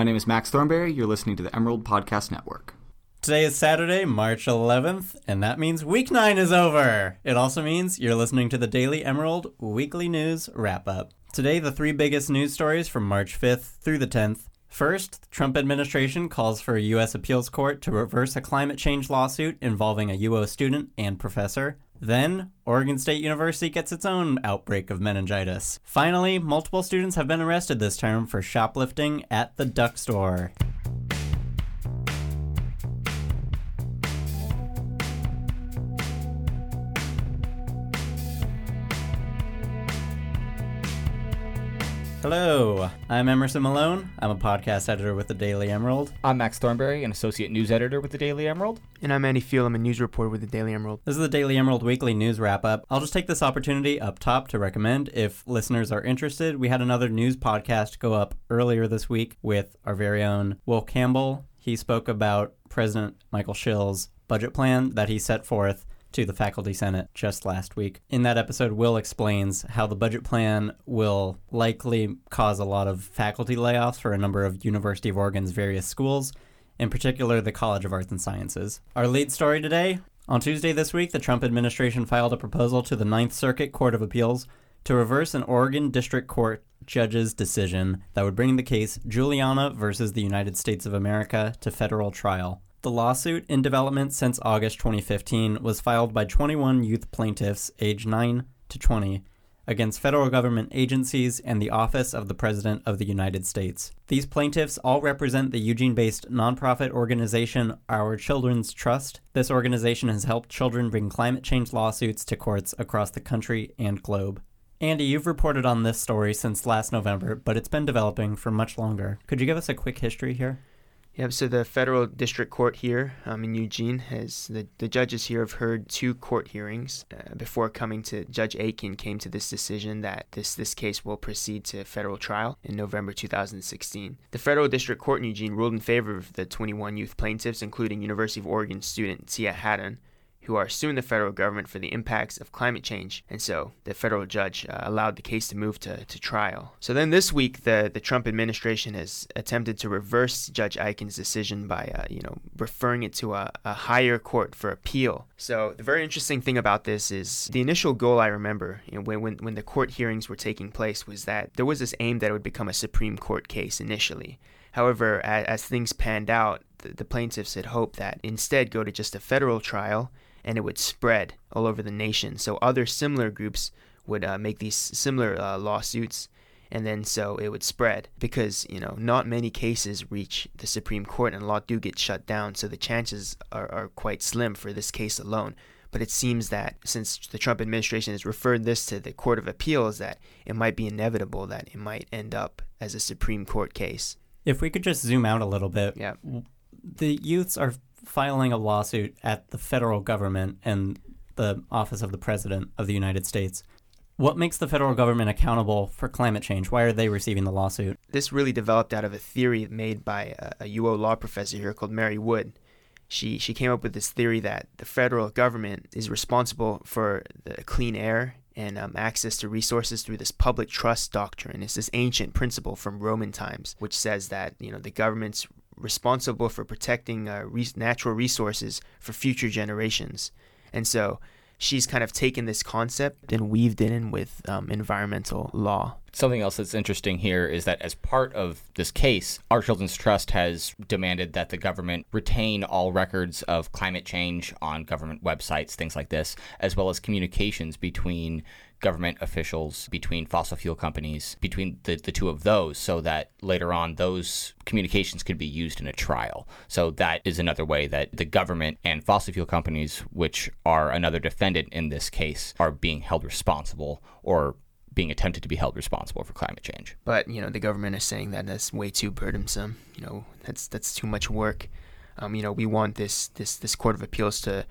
My name is Max Thornberry. You're listening to the Emerald Podcast Network. Today is Saturday, March 11th, and that means week 9 is over. It also means you're listening to the Daily Emerald Weekly News Wrap Up. Today, the three biggest news stories from March 5th through the 10th. First, the Trump administration calls for a U.S. appeals court to reverse a climate change lawsuit involving a UO student and professor. Then, Oregon State University gets its own outbreak of meningitis. Finally, multiple students have been arrested this term for shoplifting at the duck store. Hello, I'm Emerson Malone. I'm a podcast editor with the Daily Emerald. I'm Max Thornberry, an associate news editor with the Daily Emerald. And I'm Andy Field. I'm a news reporter with the Daily Emerald. This is the Daily Emerald Weekly News Wrap Up. I'll just take this opportunity up top to recommend if listeners are interested. We had another news podcast go up earlier this week with our very own Will Campbell. He spoke about President Michael Schill's budget plan that he set forth to the Faculty Senate just last week. In that episode, Will explains how the budget plan will likely cause a lot of faculty layoffs for a number of University of Oregon's various schools, in particular the College of Arts and Sciences. Our lead story today on Tuesday this week, the Trump administration filed a proposal to the Ninth Circuit Court of Appeals to reverse an Oregon District Court judge's decision that would bring the case Juliana versus the United States of America to federal trial. The lawsuit, in development since August 2015, was filed by 21 youth plaintiffs aged 9 to 20 against federal government agencies and the Office of the President of the United States. These plaintiffs all represent the Eugene based nonprofit organization Our Children's Trust. This organization has helped children bring climate change lawsuits to courts across the country and globe. Andy, you've reported on this story since last November, but it's been developing for much longer. Could you give us a quick history here? Yep. So the federal district court here um, in Eugene has the, the judges here have heard two court hearings uh, before coming to Judge Aiken came to this decision that this this case will proceed to federal trial in November 2016. The federal district court in Eugene ruled in favor of the 21 youth plaintiffs, including University of Oregon student Tia Hatton, who are suing the federal government for the impacts of climate change. And so the federal judge uh, allowed the case to move to, to trial. So then this week, the, the Trump administration has attempted to reverse Judge Aiken's decision by, uh, you know, referring it to a, a higher court for appeal. So the very interesting thing about this is the initial goal I remember you know, when, when, when the court hearings were taking place was that there was this aim that it would become a Supreme Court case initially. However, as, as things panned out, the, the plaintiffs had hoped that instead go to just a federal trial and it would spread all over the nation. So other similar groups would uh, make these similar uh, lawsuits, and then so it would spread because you know not many cases reach the Supreme Court, and a lot do get shut down. So the chances are, are quite slim for this case alone. But it seems that since the Trump administration has referred this to the Court of Appeals, that it might be inevitable that it might end up as a Supreme Court case. If we could just zoom out a little bit, yeah. The youths are filing a lawsuit at the federal government and the office of the president of the United States. What makes the federal government accountable for climate change? Why are they receiving the lawsuit? This really developed out of a theory made by a, a UO law professor here called Mary Wood. She she came up with this theory that the federal government is responsible for the clean air and um, access to resources through this public trust doctrine. It's this ancient principle from Roman times, which says that you know the government's responsible for protecting uh, re- natural resources for future generations. And so she's kind of taken this concept and weaved it in with um, environmental law. Something else that's interesting here is that as part of this case, Our Children's Trust has demanded that the government retain all records of climate change on government websites, things like this, as well as communications between government officials, between fossil fuel companies, between the, the two of those, so that later on those communications could be used in a trial. So that is another way that the government and fossil fuel companies, which are another defendant in this case, are being held responsible or being attempted to be held responsible for climate change. But you know the government is saying that that's way too burdensome. You know that's that's too much work. Um, you know we want this this this court of appeals to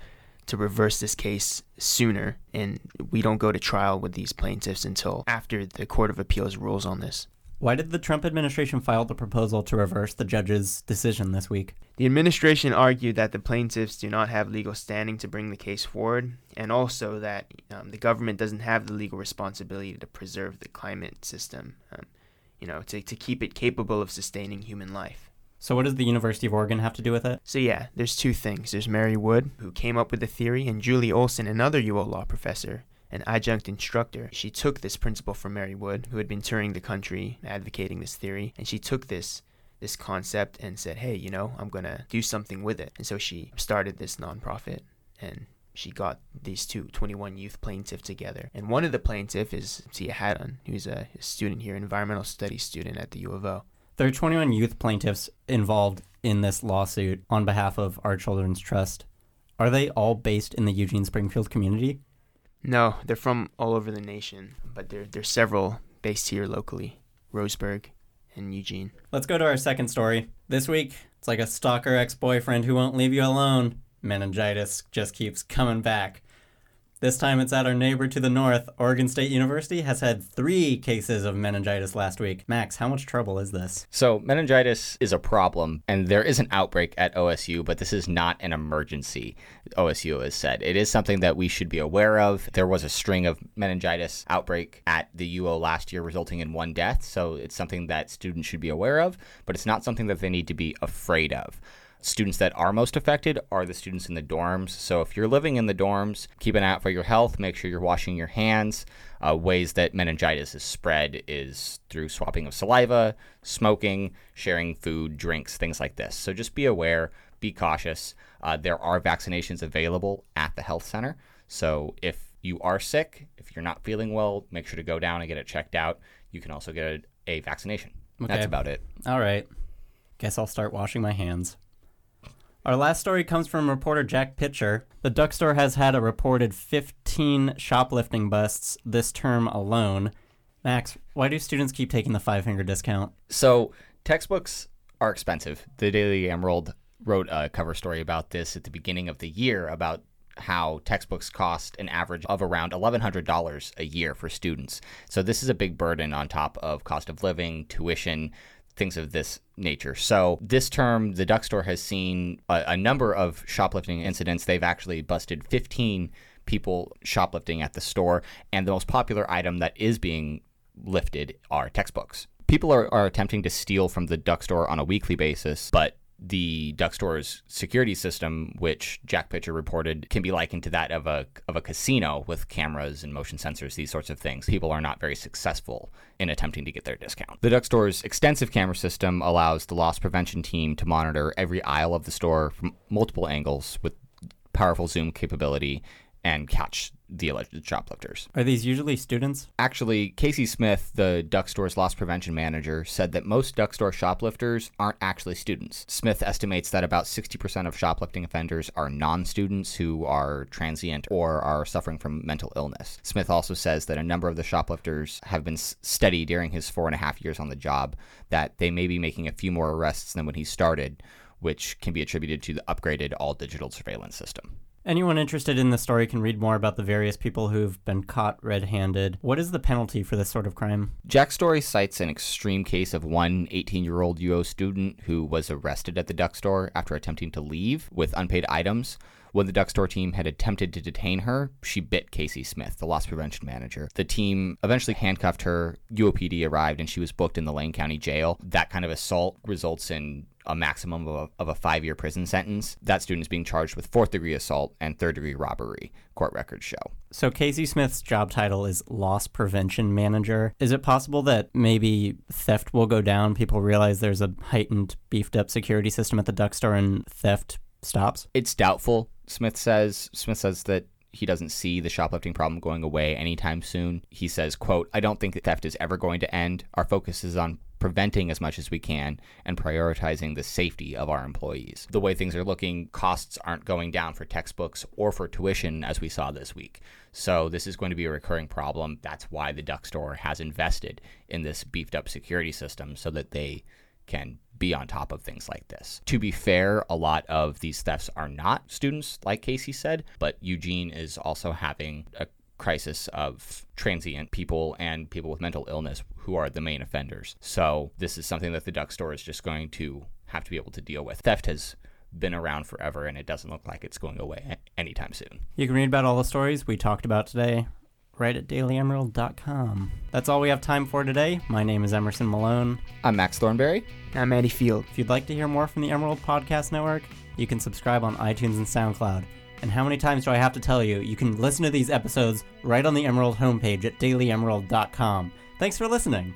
to reverse this case sooner, and we don't go to trial with these plaintiffs until after the Court of Appeals rules on this. Why did the Trump administration file the proposal to reverse the judge's decision this week? The administration argued that the plaintiffs do not have legal standing to bring the case forward, and also that um, the government doesn't have the legal responsibility to preserve the climate system. Um, you know, to, to keep it capable of sustaining human life. So, what does the University of Oregon have to do with it? So, yeah, there's two things. There's Mary Wood, who came up with the theory, and Julie Olson, another UO law professor, an adjunct instructor. She took this principle from Mary Wood, who had been touring the country advocating this theory, and she took this this concept and said, "Hey, you know, I'm going to do something with it." And so she started this nonprofit and she got these two 21 youth plaintiffs together. And one of the plaintiffs is Tia Hatton, who's a, student here, environmental studies student at the U of O. There are 21 youth plaintiffs involved in this lawsuit on behalf of Our Children's Trust. Are they all based in the Eugene Springfield community? No, they're from all over the nation, but there there's several based here locally, Roseburg and Eugene. Let's go to our second story. This week, it's like a stalker ex-boyfriend who won't leave you alone. Meningitis just keeps coming back. This time it's at our neighbor to the north. Oregon State University has had three cases of meningitis last week. Max, how much trouble is this? So, meningitis is a problem, and there is an outbreak at OSU, but this is not an emergency, OSU has said. It is something that we should be aware of. There was a string of meningitis outbreak at the UO last year, resulting in one death, so it's something that students should be aware of, but it's not something that they need to be afraid of. Students that are most affected are the students in the dorms. So if you're living in the dorms, keep an eye out for your health. Make sure you're washing your hands. Uh, ways that meningitis is spread is through swapping of saliva, smoking, sharing food, drinks, things like this. So just be aware, be cautious. Uh, there are vaccinations available at the health center. So if you are sick, if you're not feeling well, make sure to go down and get it checked out. You can also get a, a vaccination. Okay. That's about it. All right. Guess I'll start washing my hands. Our last story comes from reporter Jack Pitcher. The Duck Store has had a reported 15 shoplifting busts this term alone. Max, why do students keep taking the five finger discount? So textbooks are expensive. The Daily Emerald wrote a cover story about this at the beginning of the year about how textbooks cost an average of around $1,100 a year for students. So this is a big burden on top of cost of living, tuition, things of this nature. So this term, the Duck Store has seen a, a number of shoplifting incidents. They've actually busted 15 people shoplifting at the store, and the most popular item that is being lifted are textbooks. People are, are attempting to steal from the Duck Store on a weekly basis, but the Duck Store's security system, which Jack Pitcher reported, can be likened to that of a of a casino with cameras and motion sensors, these sorts of things. People are not very successful in attempting to get their discount. The Duck Store's extensive camera system allows the loss prevention team to monitor every aisle of the store from multiple angles with powerful zoom capability and catch the alleged shoplifters. Are these usually students? Actually, Casey Smith, the Duck Store's loss prevention manager, said that most Duck Store shoplifters aren't actually students. Smith estimates that about 60% of shoplifting offenders are non students who are transient or are suffering from mental illness. Smith also says that a number of the shoplifters have been steady during his four and a half years on the job, that they may be making a few more arrests than when he started, which can be attributed to the upgraded all digital surveillance system. Anyone interested in the story can read more about the various people who've been caught red handed. What is the penalty for this sort of crime? Jack's story cites an extreme case of one 18 year old UO student who was arrested at the duck store after attempting to leave with unpaid items. When the Duck Store team had attempted to detain her, she bit Casey Smith, the loss prevention manager. The team eventually handcuffed her. UOPD arrived and she was booked in the Lane County Jail. That kind of assault results in a maximum of a, of a five year prison sentence. That student is being charged with fourth degree assault and third degree robbery, court records show. So, Casey Smith's job title is loss prevention manager. Is it possible that maybe theft will go down? People realize there's a heightened, beefed up security system at the duck store and theft stops? It's doubtful, Smith says. Smith says that he doesn't see the shoplifting problem going away anytime soon. He says, quote, I don't think that theft is ever going to end. Our focus is on preventing as much as we can and prioritizing the safety of our employees. The way things are looking, costs aren't going down for textbooks or for tuition as we saw this week. So this is going to be a recurring problem. That's why the Duck Store has invested in this beefed up security system so that they can be on top of things like this. To be fair, a lot of these thefts are not students, like Casey said, but Eugene is also having a crisis of transient people and people with mental illness who are the main offenders. So this is something that the Duck Store is just going to have to be able to deal with. Theft has been around forever and it doesn't look like it's going away anytime soon. You can read about all the stories we talked about today right at dailyemerald.com. That's all we have time for today. My name is Emerson Malone. I'm Max Thornberry. I'm Andy Field. If you'd like to hear more from the Emerald Podcast Network, you can subscribe on iTunes and SoundCloud. And how many times do I have to tell you? You can listen to these episodes right on the Emerald homepage at dailyemerald.com. Thanks for listening.